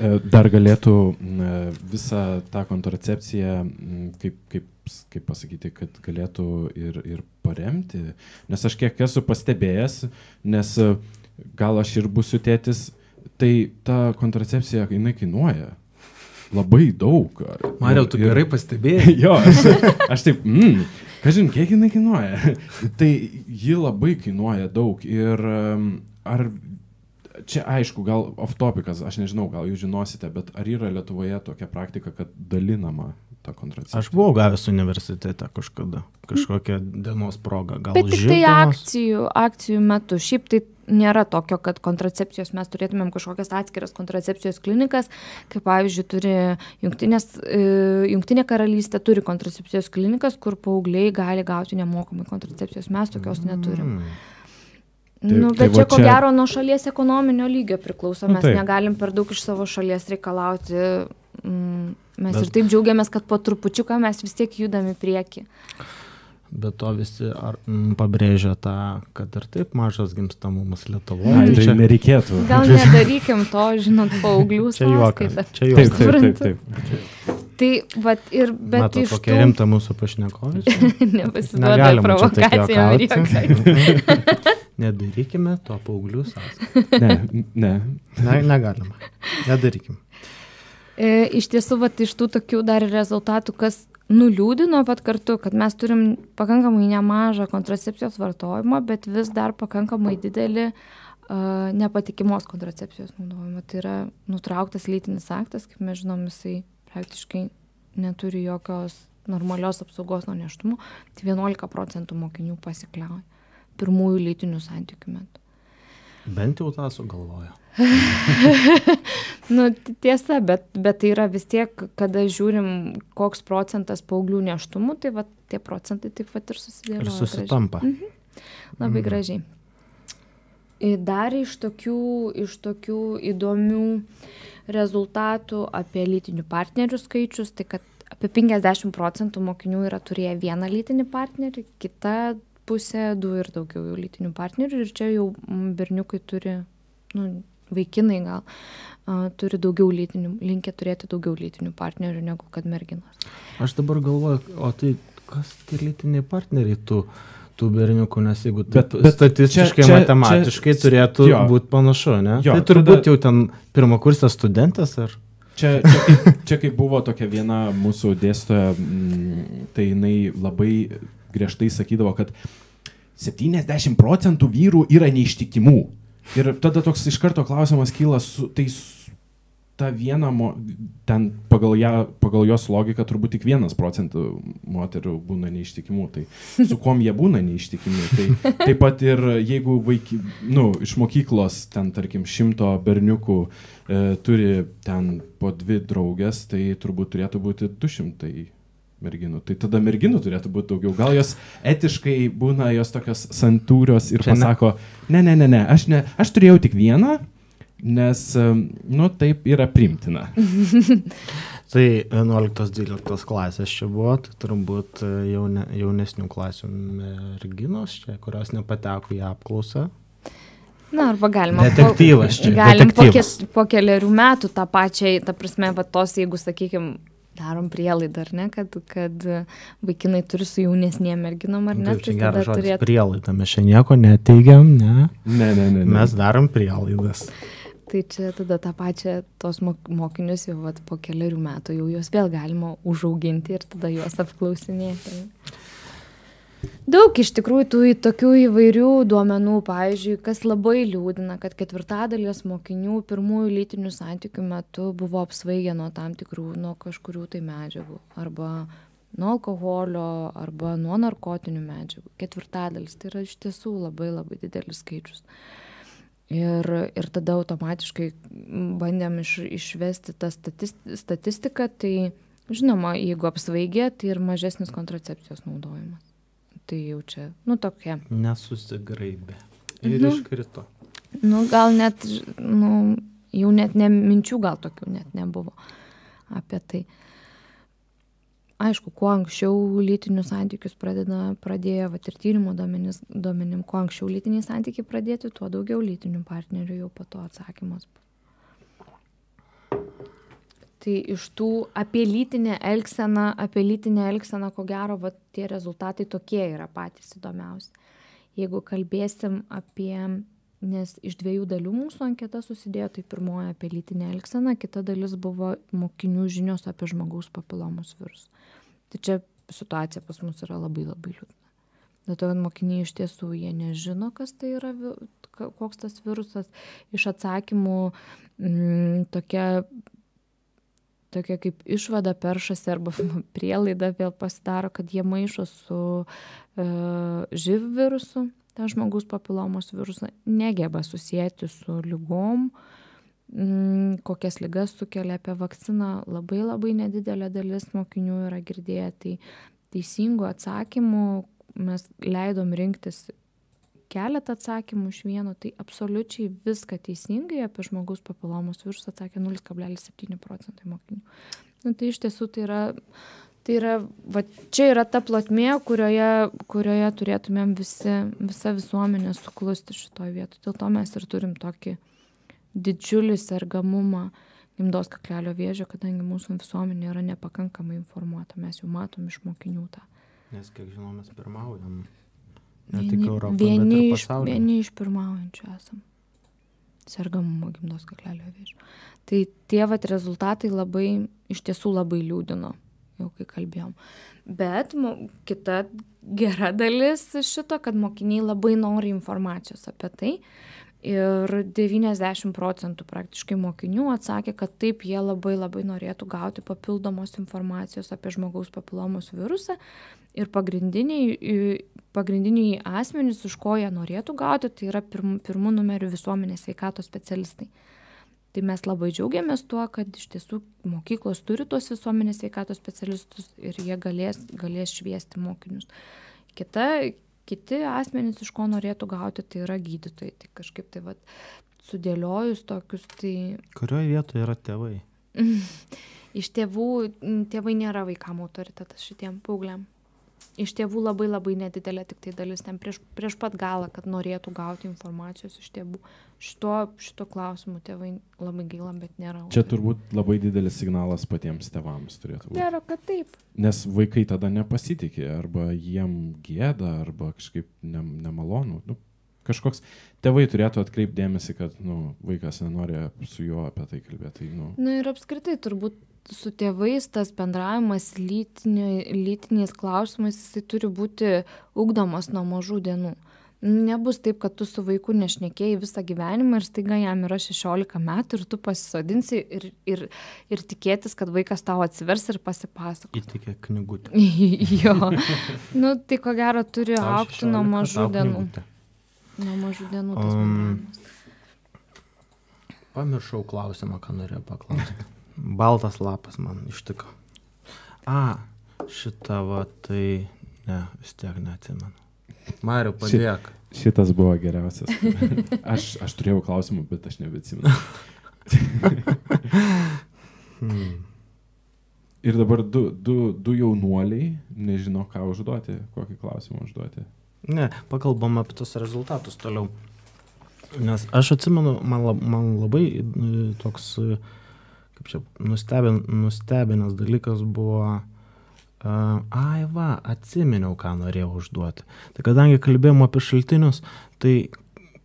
E, Dar galėtų e, visą tą kontracepciją, kaip, kaip, kaip pasakyti, kad galėtų ir, ir paremti. Nes aš kiek esu pastebėjęs, nes e, gal aš ir būsiu tėtis, tai ta kontracepcija, jinai kainuoja labai daug. Mariau, tu Ir- gerai pastebėjai. jo, aš, aš taip, mm, kažin, kiek jinai kainuoja. tai ji labai kainuoja daug. Ir ar čia aišku, gal off topicas, aš nežinau, gal jūs žinosite, bet ar yra Lietuvoje tokia praktika, kad dalinama ta kontracepcija? Aš buvau gavęs universitete kažkada, kažkokią dienos progą. Gal Bet tik tai akcijų, akcijų metu. Šiaip tai nėra tokio, kad kontracepcijos mes turėtumėm kažkokias atskiras kontracepcijos klinikas, kaip pavyzdžiui turi jungtinės, e, jungtinė karalystė turi kontracepcijos klinikas, kur paaugliai gali gauti nemokamai kontracepcijos. Mes tokios neturim. Mm. Tai- nu, tai bet va čia ko čia- gero nuo šalies ekonominio lygio priklauso. Nu, Mes taip. negalim per daug iš savo šalies reikalauti. Mm, mes Bet- ir taip džiaugiamės, kad po trupučiuką mes vis tiek judam į priekį. Bet to visi ar, m, pabrėžia tą, kad ir taip mažas gimstamumas Lietuvoje. Ai, tai tai čia, nereikėtų. Gal nedarykim to, žinot, paauglių sąskaitą. Čia Taip, juokas. taip, taip, suprantu. taip. Tai, vat, ir, bet Matot, iš kokia tų rimta mūsų pašnekovė. nepasiduoda taip provokacijom ir juokauti. Nedarykime to paauglių sąskaitą. Ne, ne. Ne, negalima. Nedarykim. E, Iš tiesų, vat, iš tų tokių dar rezultatų, kas nuliūdino pat kartu, kad mes turim pakankamai nemažą kontracepcijos vartojimą, bet vis dar pakankamai didelį uh, nepatikimos kontracepcijos naudojimą. Tai yra nutrauktas lytinis aktas, kaip mes žinom, jisai praktiškai neturi jokios normalios apsaugos nuo neštumo. Tai 11 procentų mokinių pasikliauja pirmųjų lytinių santykių metu. Bent jau tą sugalvojo. Nu, tiesa, bet, bet tai yra vis tiek, kada žiūrim, koks procentas paauglių neštumų, tai va, tie procentai taip pat ir susidėlioja. Ir gražiai. susitampa. Labai Mhm. gražiai. Ir Dar iš tokių, iš tokių įdomių rezultatų apie lytinių partnerių skaičius, tai kad apie 50 procentų mokinių yra turėję vieną lytinį partnerį, kita pusė du ir daugiau jau lytinių partnerių ir čia jau mm, berniukai turi, nu, vaikinai gal, a, turi daugiau lytinių, linkia turėti daugiau lytinių partnerių negu kad merginos. Aš dabar galvoju, o tai kas tie lytiniai partneriai tų, tų berniukų, nes jeigu Bet- taip bet statistiškai, čia- čia- matematiškai čia- turėtų jo. būti panašu, ne? Jo, tai turbūt tada- jau ten pirmakursės studentės ar... Čia, čia, kaip, čia kaip buvo tokia viena mūsų dėstytoja, mm, tai jinai labai griežtai sakydavo, kad 70 procentų vyrų yra neištikimų. Ir tada toks iš karto klausimas kyla, su, tai ta viena, mo, ten pagal, ją, pagal jos logiką turbūt tik vienas procentų moterų būna neištikimų. Tai su kuom jie būna neištikimi. Tai taip pat ir jeigu vaikai, nu, iš mokyklos ten, tarkim, šimto berniukų e, turi ten po dvi draugės, tai turbūt turėtų būti 200 merginų. Tai tada merginų turėtų būti daugiau. Gal jos etiškai būna jos tokios santūrios ir Čia ne- pasako, ne, ne, ne, ne, aš, ne, aš turėjau tik vieną, nes, nu, taip yra primtina. Tai 11-12 klasės čia buvo, tai turbūt e, jaune, jaunesnių klasių merginos čia, kurios nepateko į apklausą. Na, arba galima. Detektyvas po, čia, Galim po, detektyvas. ke, po keliarių metų tą pačią, ta prasme, va tos, jeigu, sakykime, darom prielaidą, ar ne, kad, kad vaikinai turi su jaunesniem merginom, ar ne, Taip, čia tai geras žodis. turėtų. Prielaida, mes čia nieko neteigiam, ne? Ne, ne, ne. ne. Mes darom prielaidas. Tai čia tada tą pačią tos mok- mokinius jau vat, po keliarių metų jau juos vėl galima užauginti ir tada juos apklausinėti. Daug iš tikrųjų tų tokių įvairių duomenų, pavyzdžiui, kas labai liūdina, kad ketvirtadalis mokinių pirmųjų lytinių santykių metu buvo apsvaigę nuo tam tikrų, nuo kažkurių tai medžiagų, arba nuo alkoholio, arba nuo narkotinių medžiagų. Ketvirtadalis tai yra iš tiesų labai labai didelis skaičius. Ir, ir tada automatiškai bandėm iš, išvesti tą statist, statistiką, tai žinoma, jeigu apsvaigė, tai ir mažesnis kontracepcijos naudojimas. Tai jau čia, nu tokia, Nesusigraibė. Ir Mhm. iškrito. nu gal net, nu, jau net ne minčių gal tokių net nebuvo apie tai. Aišku, kuo anksčiau lytinius santykius pradeda, pradėjo, va ir tyrimo duomenis, duomenim, kuo anksčiau lytiniai santykiai pradėti, tuo daugiau lytinių partnerių jau po to atsakymas. Tai iš tų apie lytinę elgseną, apie lytinę elgseną, ko gero, va, tie rezultatai tokie yra patys įdomiausi. Jeigu kalbėsim apie, nes iš dviejų dalių mūsų anketa susidėjo, tai pirmoji apie lytinę elgseną, kita dalis buvo mokinių žinios apie žmogaus papilomus virusą. Tai čia situacija pas mus yra labai labai liūdna. Dėl to, kad mokiniai iš tiesų jie nežino, kas tai yra, koks tas virusas. Iš atsakymų mm, tokia tokia kaip išvada peršasi arba prielaida vėl pasidaro, kad jie maišo su uh, živ virusu, tą žmogaus papilomos virusą, negeba susijęti su lygom, mm, kokias lygas sukelia apie vakciną, labai labai nedidelė dalis mokinių yra girdėję. Tai teisingų atsakymų mes leidom rinktis keletą atsakymų iš vieno, tai absoliučiai viską teisingai apie žmogaus papilomos virusą atsakė 0,7 procentai mokinių. Nu, tai iš tiesų tai yra, tai yra va, čia yra ta plotmė, kurioje, kurioje turėtumėm visi, visa visuomenė suklusti šitoje vietoje. Dėl to mes ir turim tokį didžiulį sergamumą gimdos kaklelio vėžio, kadangi mūsų visuomenė yra nepakankamai informuota. Mes jau matom iš mokinių tą. Nes, kiek žinom, mes pirmaujam. Ne tik Vieni, Europoje, vieni, bet ir iš, pasaulyje. vieni iš pirmaujančių esam. Sergamumo gimdos kaklelio vėžio. Tai tie vat rezultatai labai, iš tiesų labai liūdino, jau kai kalbėjom. Bet mo, kita gera dalis šito, kad mokiniai labai nori informacijos apie tai. Ir 90 procentų praktiškai mokinių atsakė, kad taip jie labai labai norėtų gauti papildomos informacijos apie žmogaus papilomos virusą. Ir pagrindiniai, pagrindiniai asmenys, už ko jie norėtų gauti, tai yra pirm, pirmų numerių visuomenės sveikatos specialistai. Tai mes labai džiaugiamės tuo, kad iš tiesų mokyklos turi tuos visuomenės sveikatos specialistus ir jie galės, galės šviesti mokinius. Kita, kiti asmenys, iš ko norėtų gauti, tai yra gydytojai. Tai kažkaip tai vat, sudėliojus tokius, tai Kurioje vietoje yra tėvai? iš tėvų, tėvai nėra vaikam autoritetas šitiem paaugliam. Iš tėvų labai labai nedidelė tik tai dalis, ten prieš, prieš pat galą, kad norėtų gauti informacijos iš tėvų. Šito, šito klausimu tėvai labai gaila, bet nėra. Čia turbūt labai didelis signalas patiems tėvams turėtų būti. Gero, kad taip. Nes vaikai tada nepasitikė, arba jiem gėda, arba kažkaip ne, nemalonu. Nu, kažkoks tėvai turėtų atkreipdėmėsi, kad nu, vaikas nenori su juo apie tai kalbėti. Tai, nu. Na ir apskritai turbūt su tėvais tas bendravimas lytinio, lytiniais klausimais, jisai turi būti ugdomas nuo mažų dienų. Nebus taip, kad tu su vaiku nešnekėjai visą gyvenimą ir staiga jam yra 16 metų ir tu pasisodinsi ir, ir, ir tikėtis, kad vaikas tau atsivers ir pasipasakos. Įtikė knygutę. jo. Nu, tai ko gero turi aukti nuo mažų dienų. Nuo mažų dienų tas Um. Pamiršau klausimą, ką norėjau paklausti. Baltas lapas man ištiko. A, šitą va tai... Ne, vis tiek neatsimenu. Mariu, padėk. Šitas buvo geriausias. Aš, aš turėjau klausimų, bet aš nebeatsimenu. Hmm. Ir dabar du, du, du jaunuoliai nežino, ką užduoti, kokį klausimą užduoti. Ne, pakalbam apie tos rezultatus toliau. Nes aš atsimenu, man, lab, man labai e, toks, e, kaip čia, nustebin, nustebinęs dalykas buvo, uh, ai va, atsiminiau, ką norėjau užduoti. Tai kadangi kalbėjom apie šaltinius, tai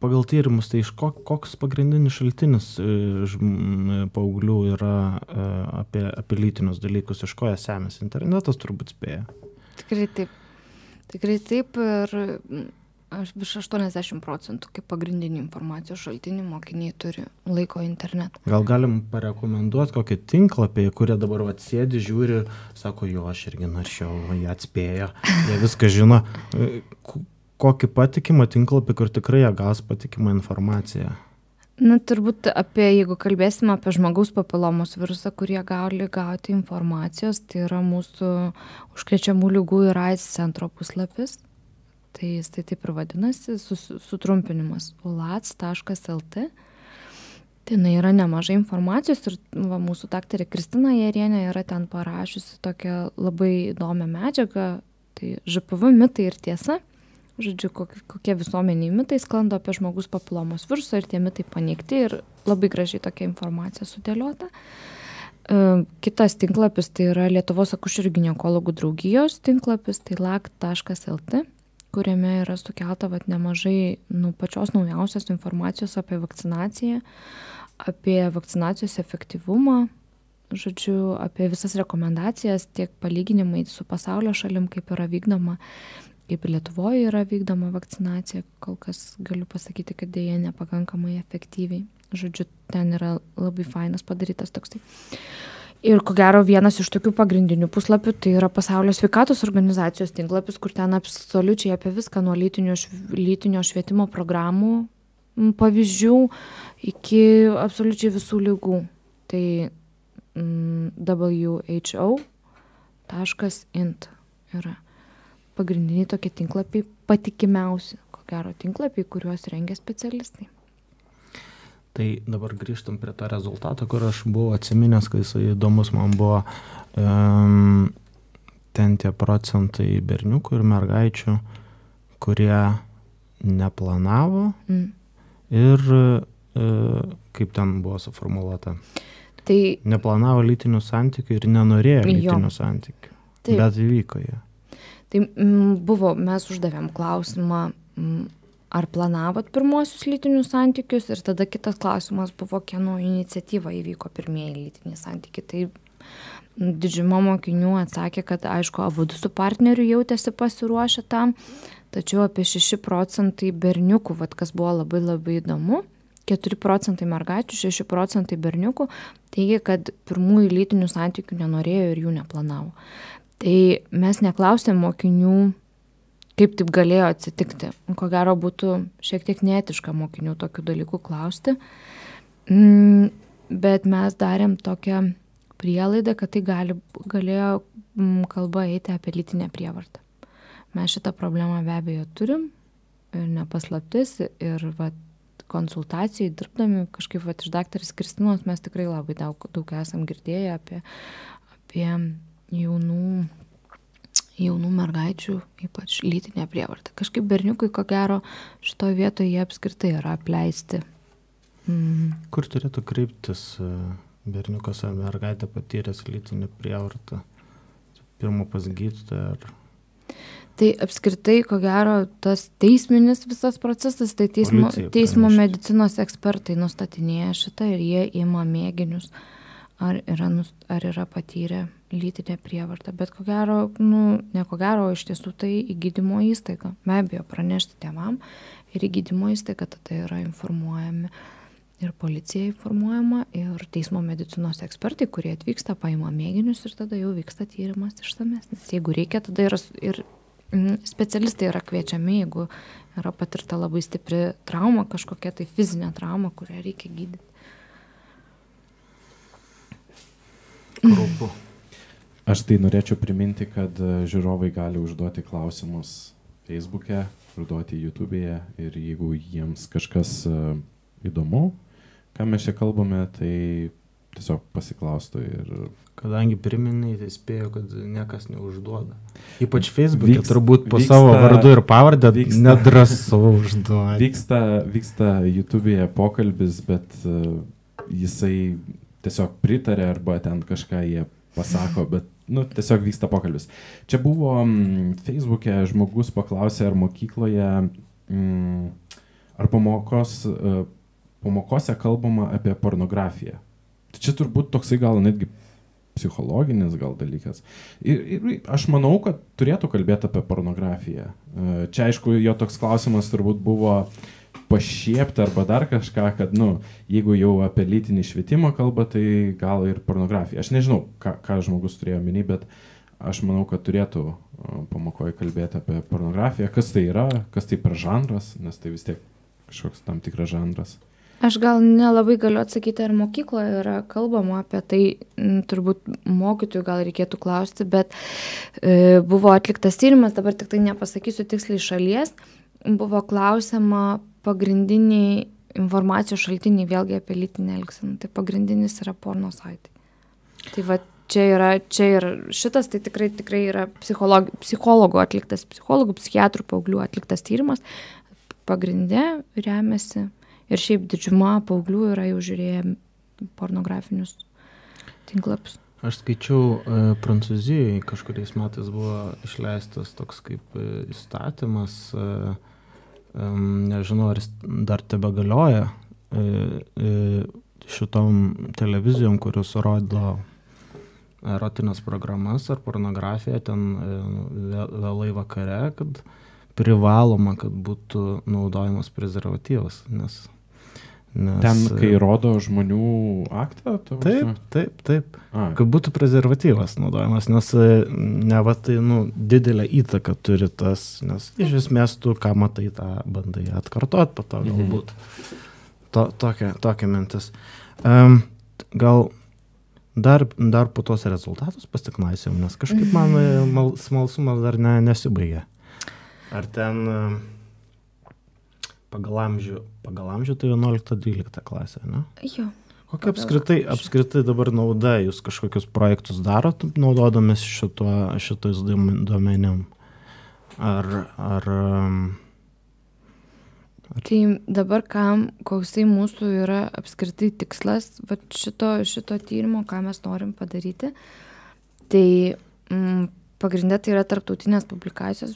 pagal tyrimus, tai iš ko, koks pagrindinis šaltinis e, paauglių yra e, apie, apie lytinius dalykus, iš ko jie semėsi. Internetas turbūt spėja. Tikrai taip. Tikrai taip ir aš virš 80 procentų kaip pagrindinį informacijos šaltinį mokiniai turi laiko internetą. Gal galim parekomenduoti kokį tinklapį, kurie dabar atsėdi, žiūri, sako, jo, aš irgi naršiau, jie atspėjo, jie viską žino. E, Kokį patikimą tinklapį, kur tikrai jie gaus patikimą informaciją. Na, turbūt apie, jeigu kalbėsime apie žmogaus papilomos virusą, kurie gali gauti informacijos, tai yra mūsų užkrečiamų lygų ir AIDS centro puslapis. Tai jis tai taip ir vadinasi, sus, sutrumpinimas ulats.lt. Ten yra nemažai informacijos ir va, mūsų daktarė Kristina Jerienė yra ten parašiusi tokią labai įdomią medžiagą, tai ŽPV mitai ir tiesa. Žodžiu, kokie, kokie visuomeniai mitai sklando apie žmogus papilomos virusą ir tie mitai paneigti ir labai gražiai tokia informacija sudėliota. E, Kitas tinklapis tai yra Lietuvos akušerių gynekologų draugijos tinklapis, tai lak.lt, kuriame yra sukelta vat, nemažai nu, pačios naujausios informacijos apie vakcinaciją, apie vakcinacijos efektyvumą, žodžiu, apie visas rekomendacijas, tiek palyginimai su pasaulio šalim, kaip yra vykdoma kaip ir Lietuvoje yra vykdoma vakcinacija, kol kas galiu pasakyti, kad dėja nepakankamai efektyviai. Žodžiu, ten yra labai fainas padarytas toksai. Ir ko gero vienas iš tokių pagrindinių puslapių tai yra Pasaulio sveikatos organizacijos tinklapis, kur ten absoliučiai apie viską nuo lytinio, lytinio švietimo programų pavyzdžių iki absoliučiai visų lygų. Tai mm, WHO.int yra pagrindiniai tokie tinklapiai, patikimiausi, ko gero tinklapiai, kuriuos rengia specialistai. Tai dabar grįžtam prie to rezultato, kur aš buvau atsiminęs, kai jisai įdomus man buvo um, ten tie procentai berniukų ir mergaičių, kurie neplanavo Mm. ir uh, kaip ten buvo suformuoluota. Tai Neplanavo lytinių santykių ir nenorėjo Jo. lytinių santykių. Taip. Bet įvyko jie. Tai mm, buvo, mes uždavėm klausimą, mm, ar planavot pirmuosius lytinius santykius ir tada kitas klausimas buvo, kieno iniciatyva įvyko pirmieji lytiniai santykiai. Tai didžiuma mokinių atsakė, kad aišku, abu su partneriu jautėsi pasiruošę tam, tačiau apie 6 procentai berniukų, vat, kas buvo labai labai įdomu, 4 procentai mergaičių, 6 procentai berniukų teigia, kad pirmųjų lytinių santykių nenorėjo ir jų neplanavo. Tai mes neklausėm mokinių, kaip taip galėjo atsitikti. Ko gero būtų šiek tiek neetiška mokinių tokių dalykų klausti. Mm, bet mes darėm tokią prielaidą, kad tai gali, galėjo mm, kalba eiti apie lytinę prievartą. Mes šitą problemą be abejo turim ir nepaslaptis ir vat, konsultacijai dirbdami kažkaip vat, iš daktarės Kristinos mes tikrai labai daug, daug esam girdėję apie, apie jaunų, jaunų mergaičių, ypač lytinė prievarta. Kažkaip berniukai, ko gero, šitoje vietoje jie apskritai yra apleisti. Mm. Kur turėtų kreiptis e, berniukas ar mergaitė patyręs lytinę prievartą? Pirmo pas gydytoją ar... Tai apskritai, ko gero, tas teisminis visas procesas, tai teismo, teismo medicinos ekspertai nustatinėja šitą ir jie ima mėginius, ar yra, ar yra patyrę lytinę prievartą. Bet ko gero, nu, ne ko gero, iš tiesų tai į gydymo įstaigą. Be abejo, pranešti tėvam ir į gydymo įstaigą tada yra informuojami. Ir policija informuojama, ir teismo medicinos ekspertai, kurie atvyksta, paima mėginius ir tada jau vyksta tyrimas išsamesnis. Jeigu reikia, tada yra ir. Specialistai yra kviečiami, jeigu yra patirta labai stipri trauma, kažkokia tai fizinė trauma, kurią reikia gydyti. Grubu. Aš tai norėčiau priminti, kad e, žiūrovai gali užduoti klausimus Facebook'e, užduoti YouTube'e ir jeigu jiems kažkas e, įdomu, ką mes čia kalbame, tai tiesiog pasiklaustų ir Kadangi priminai, tai spėjau, kad niekas neužduoda. Ypač Facebook'e Vyks, turbūt po vyksta, savo vardu ir pavardę nedrasu užduoti. Vyksta, vyksta YouTube'e pokalbis, bet uh, jisai tiesiog pritarė arba ten kažką jie pasako, bet nu, tiesiog vyksta pokalbis. Čia buvo um, Facebook'e žmogus paklausė, ar mokykloje, um, ar pamokos, uh, pamokose kalbama apie pornografiją. Tai čia turbūt toksai gal netgi psichologinis gal dalykas. Ir, ir aš manau, kad turėtų kalbėti apie pornografiją. E, čia aišku, jo toks klausimas turbūt buvo pašiepti arba dar kažką, kad, nu, jeigu jau apie lytinį švietimą kalba, tai gal ir pornografiją. Aš nežinau, ką, ką žmogus turėjo minį, bet aš manau, kad turėtų pamokoje kalbėti apie pornografiją, kas tai yra, kas tai per žanras, nes tai vis tiek kažkoks tam tikras žanras. Aš gal nelabai galiu atsakyti, ar mokykloje yra kalbama apie tai, turbūt mokytojų gal reikėtų klausti, bet e, buvo atliktas tyrimas, dabar tik tai nepasakysiu tiksliai šalies, buvo klausima pagrindiniai informacijos šaltiniai vėlgi apie lytinę elgseną. Tai pagrindinis yra porno saitai. Tai va čia yra, čia ir šitas tai tikrai, tikrai yra psicholog, psichologų atliktas, psichologų, psichiatrų, paauglių atliktas tyrimas. Pagrindė remiasi Ir šiaip didžiuma paauglių yra jau žiūrėję pornografinius tinklapius. Aš skaičiau, e, Prancūzijoje kažkuriais metais buvo išleistas toks kaip e, įstatymas, e, nežinau, ar jis dar tebe galioja, e, e, šitom televizijom, kurios rodo erotinės programas ar pornografiją ten e, vėlai vakare, kad privaloma, kad būtų naudojamas prezervatyvas, nes Nes... Ten, kai rodo žmonių aktą? Taip, taip, taip. A. Kad būtų prezervatyvas naudojamas, nes e, ne va tai, nu, didelę įtaką turi tas, nes iš esmės tu, ką matai, tą bandai atkartot po to mhm. galbūt. Mhm. To, tokia, tokia mintis. Um, gal dar, dar po tos rezultatus pasiklausėm, nes kažkaip man e, mal, smalsumas dar ne, nesibaigė. Ar ten... Uh, pagal amžių, pagal amžių tai 11-12 klasė, ne? Jo. Kokia apskritai, apskritai dabar nauda, jūs kažkokius projektus darot, naudodamis šituo, šitais duomenim? Ar, ar, ar... Tai dabar kam, koksai mūsų yra apskritai tikslas šito, šito tyrimo, ką mes norim padaryti, tai mm, pagrindė tai yra tarptautinės publikacijos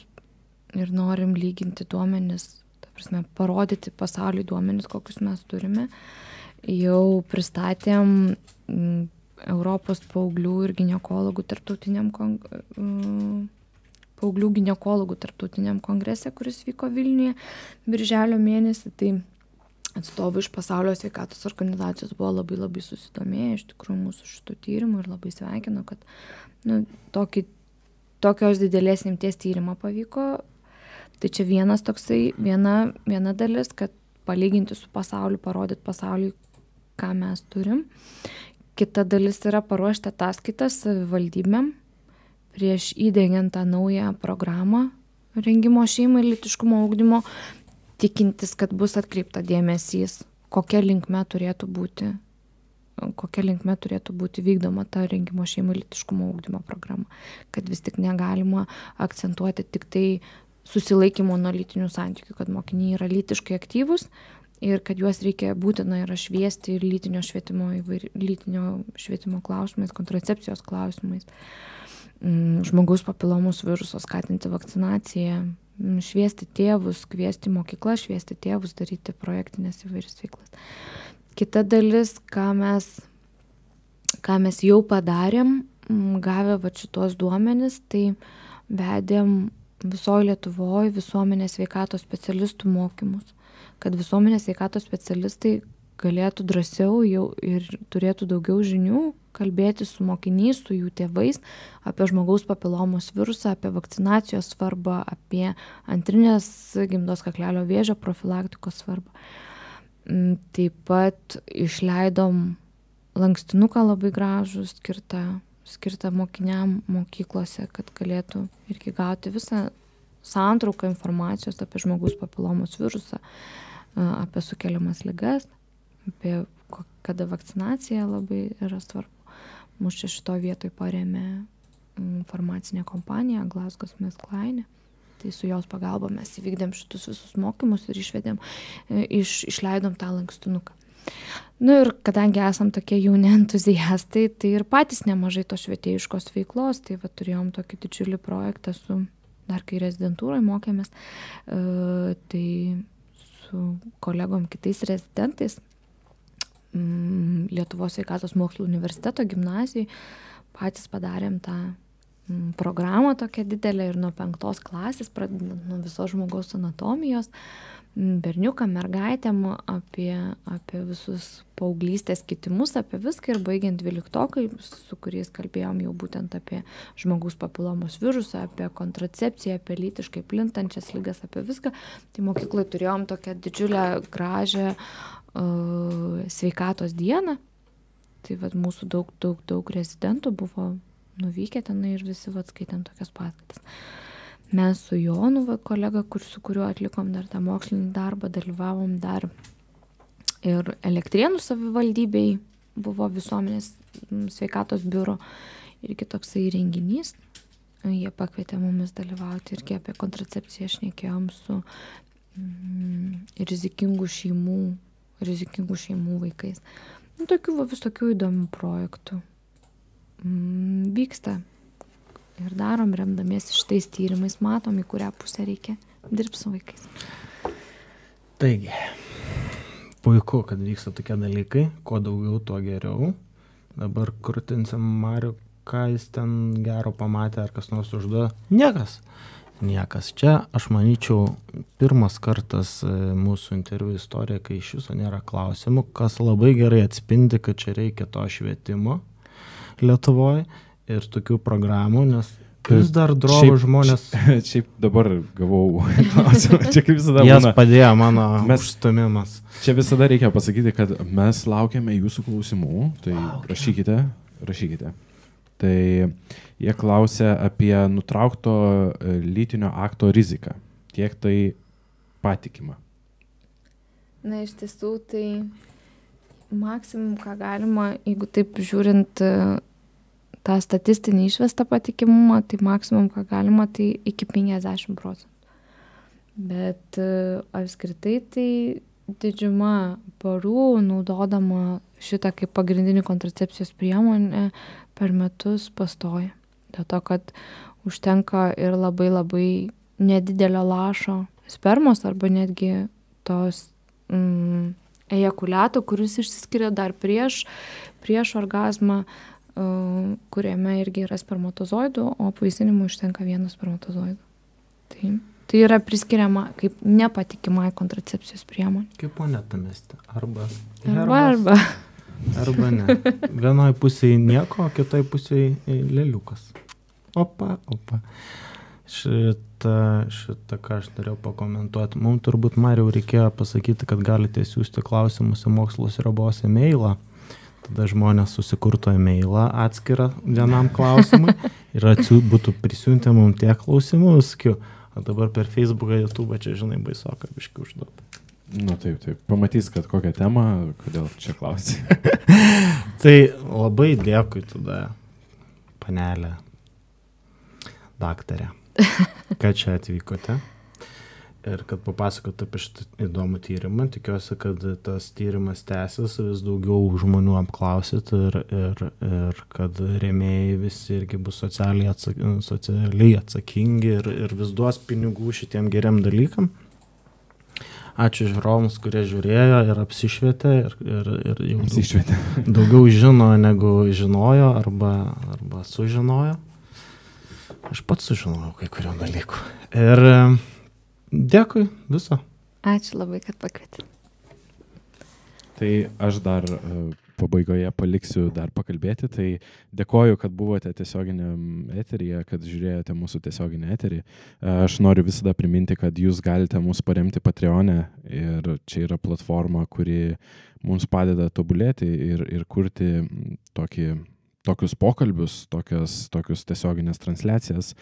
ir norim lyginti duomenis prasme, parodyti pasauliui duomenis, kokius mes turime. Jau pristatėm mm, Europos paauglių ir gynekologų tarptautiniam kong... Mm, paauglių gynekologų tarptautiniam kongrese, kuris vyko Vilniuje birželio mėnesį. Tai atstovų iš pasaulio sveikatos organizacijos buvo labai labai susidomėję iš tikrųjų mūsų šitų tyrimų ir labai sveikino, kad nu, tokį, tokios didelės imties tyrimą pavyko Tai čia vienas toksai, viena, viena dalis, kad palyginti su pasauliu, parodyti pasauliui, ką mes turim. Kita dalis yra paruošti ataskaitas savivaldybėm prieš įdėgiant tą naują programą rengimo šeimai ir litiškumo augdymo, tikintis, kad bus atkreipta dėmesys, kokia linkme turėtų būti kokia linkme turėtų būti vykdoma ta rengimo šeimai litiškumo ūkdymo programa. Kad vis tik negalima akcentuoti tik tai susilaikymo nuo lytinių santykių, kad mokiniai yra lytiškai aktyvus ir kad juos reikia būtina yra šviesti ir lytinio švietimo, įvair, lytinio švietimo klausimais, kontracepcijos klausimais, mm, žmogaus papilomus viruso skatinti vakcinaciją, mm, šviesti tėvus, kviesti mokyklą, šviesti tėvus, daryti projektinės įvairias veiklas. Kita dalis, ką mes, ką mes jau padarėm, mm, gavę va šitos duomenis, tai vedėm visoje Lietuvoje visuomenės veikatos specialistų mokymus, kad visuomenės veikatos specialistai galėtų drąsiau jau ir turėtų daugiau žinių kalbėti su mokiniais, su jų tėvais apie žmogaus papilomos virusą, apie vakcinacijos svarbą, apie antrinės gimdos kaklelio vėžio profilaktikos svarbą. Mm, taip pat išleidom lankstinuką labai gražų skirtą skirtą mokiniam mokyklose, kad galėtų irgi gauti visą santrauką informacijos apie žmogaus papilomos virusą, apie sukeliamas ligas, apie kada vakcinacija labai yra svarbu. Mūsų šito vietoj paremė informacinė kompanija Glasgow Smith Klein. Tai su jos pagalba mes įvykdėm šitus visus mokymus ir išvedėm, e, iš, išleidom tą lankstinuką. Nu ir kadangi esam tokie jauni entuziastai, tai ir patys nemažai tos švietėjiškos veiklos, tai va turėjom tokį didžiulį projektą su, dar kai rezidentūroje mokėmės, uh, tai su kolegom kitais rezidentais, um, Lietuvos sveikatos mokslo universiteto gimnazijai, patys padarėm tą um, programą tokią didelę ir nuo penktos klasės, pradedant nuo visos žmogaus anatomijos, uh, berniukam, mergaitėm apie, apie visus paauglystės kitimus, apie viską ir baigiant dvyliktokai, su kuriais kalbėjom jau būtent apie žmogaus papilomos virusą, apie kontracepciją, apie lytiškai plintančias lygas, apie viską. Tai mokykloje turėjom tokią didžiulę, gražią uh, sveikatos dieną. Tai vad mūsų daug, daug, daug rezidentų buvo nuvykę tenai ir visi vad skaitant tokias paskaitas mes su Jonu, va, kolega, kur, su kuriuo atlikom dar tą mokslinį darbą, dalyvavom dar ir Elektrienų savivaldybei, buvo visuomenės sveikatos biuro irgi toksai renginys. Jie pakvietė mumis dalyvauti irgi apie kontracepciją šnekėjom su mm, rizikingų šeimų, rizikingų šeimų vaikais. Nu, tokių va, vis tokių įdomių projektų mm, vyksta ir darom remdamiesi šitais tyrimais, matom, į kurią pusę reikia dirbti su vaikais. Taigi, puiku, kad vyksta tokie dalykai, kuo daugiau, tuo geriau. Dabar kurtinsim Mariu, ką jis ten gero pamatė, ar kas nors užduoda. Niekas. Niekas. Čia, aš manyčiau, pirmas kartas e, mūsų interviu istorija, kai iš viso nėra klausimų, kas labai gerai atspindi, kad čia reikia to švietimo Lietuvoje ir tokių programų, nes vis dar drovo žmonės. Šiaip dabar gavau klausimą, čia kaip visada. Jas padėjo mano mes, užstumimas. Čia visada reikia pasakyti, kad mes laukiame jūsų klausimų, tai Laukia. rašykite, rašykite. Tai jie klausia apie nutraukto e, lytinio akto riziką. Kiek tai patikima? Na, iš tiesų, tai maksimum, ką galima, jeigu taip žiūrint tą statistinį išvestą patikimumą, tai maksimum, ką galima, tai iki 50 procentų. Bet e, apskritai tai didžiuma porų naudodama šitą kaip pagrindinį kontracepcijos priemonę per metus pastoja. Dėl to, kad užtenka ir labai labai nedidelio lašo spermos arba netgi tos mm, ejakuliato, kuris išsiskiria dar prieš, prieš orgasmą, uh, kuriame irgi yra spermatozoidų, o apvaisinimui užtenka vieno spermatozoido. Tai, tai yra priskiriama kaip nepatikimai kontracepcijos priemonė. Kaip monetą mesti. Arba. Arba, arba. Arba ne. Vienoje pusėje nieko, kitoje pusėje lėliukas. Opa, opa. Šitą, šitą, ką aš norėjau pakomentuoti. Mums turbūt, Mariau, reikėjo pasakyti, kad galite siūsti klausimus į mokslos ribos e-mailą tada žmonės susikurtų e-mailą atskirą vienam klausimui ir atsiū, būtų prisiuntę mums tiek klausimų, sakiau, o dabar per Facebooką, YouTube čia, žinai, baisoka biški užduoti. Na nu, taip, taip, pamatys, kad kokią temą, kodėl čia klausai. Tai labai dėkui tada, panelė, daktarė, kad čia atvykote ir kad papasakote apie šitą įdomų tyrimą. Tikiuosi, kad tas tyrimas tęsis, vis daugiau žmonių apklausit ir, ir, ir kad rėmėjai visi irgi bus socialiai, atsak, socialiai atsakingi ir, ir vis duos pinigų šitiem geriam dalykam. Ačiū žiūrovams, kurie žiūrėjo ir apsišvietė ir, ir, ir jau Apsišvietė. daugiau žino, negu žinojo arba, arba sužinojo. Aš pats sužinojau kai kurių dalykų. Ir dėkui viso. Ačiū labai, kad pakvietėte. Tai aš dar e, pabaigoje paliksiu dar pakalbėti. Tai dėkoju, kad buvote tiesioginiam eteryje, kad žiūrėjote mūsų tiesioginį eterį. E, Aš noriu visada priminti, kad jūs galite mus paremti Patreonė ir čia yra platforma, kuri mums padeda tobulėti ir, ir kurti tokį, tokius pokalbius, tokias, tokius tiesioginės transliacijas.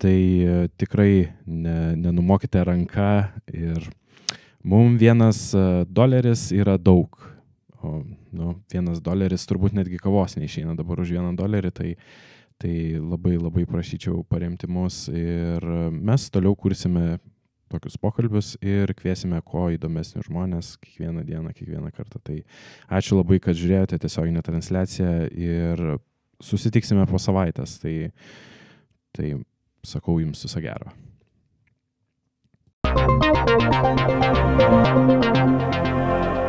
Tai e, tikrai ne, nenumokite ranką ir mums vienas e, doleris yra daug. O nu, vienas doleris turbūt netgi kavos neišeina dabar už vieną dolerį, tai, tai labai labai prašyčiau paremti mus ir mes toliau kursime tokius pokalbius ir kviesime kuo įdomesnius žmonės kiekvieną dieną, kiekvieną kartą. Tai ačiū labai, kad žiūrėjote tiesioginę transliaciją ir susitiksime po savaitės. Tai, tai sakau jums viso gero. thank you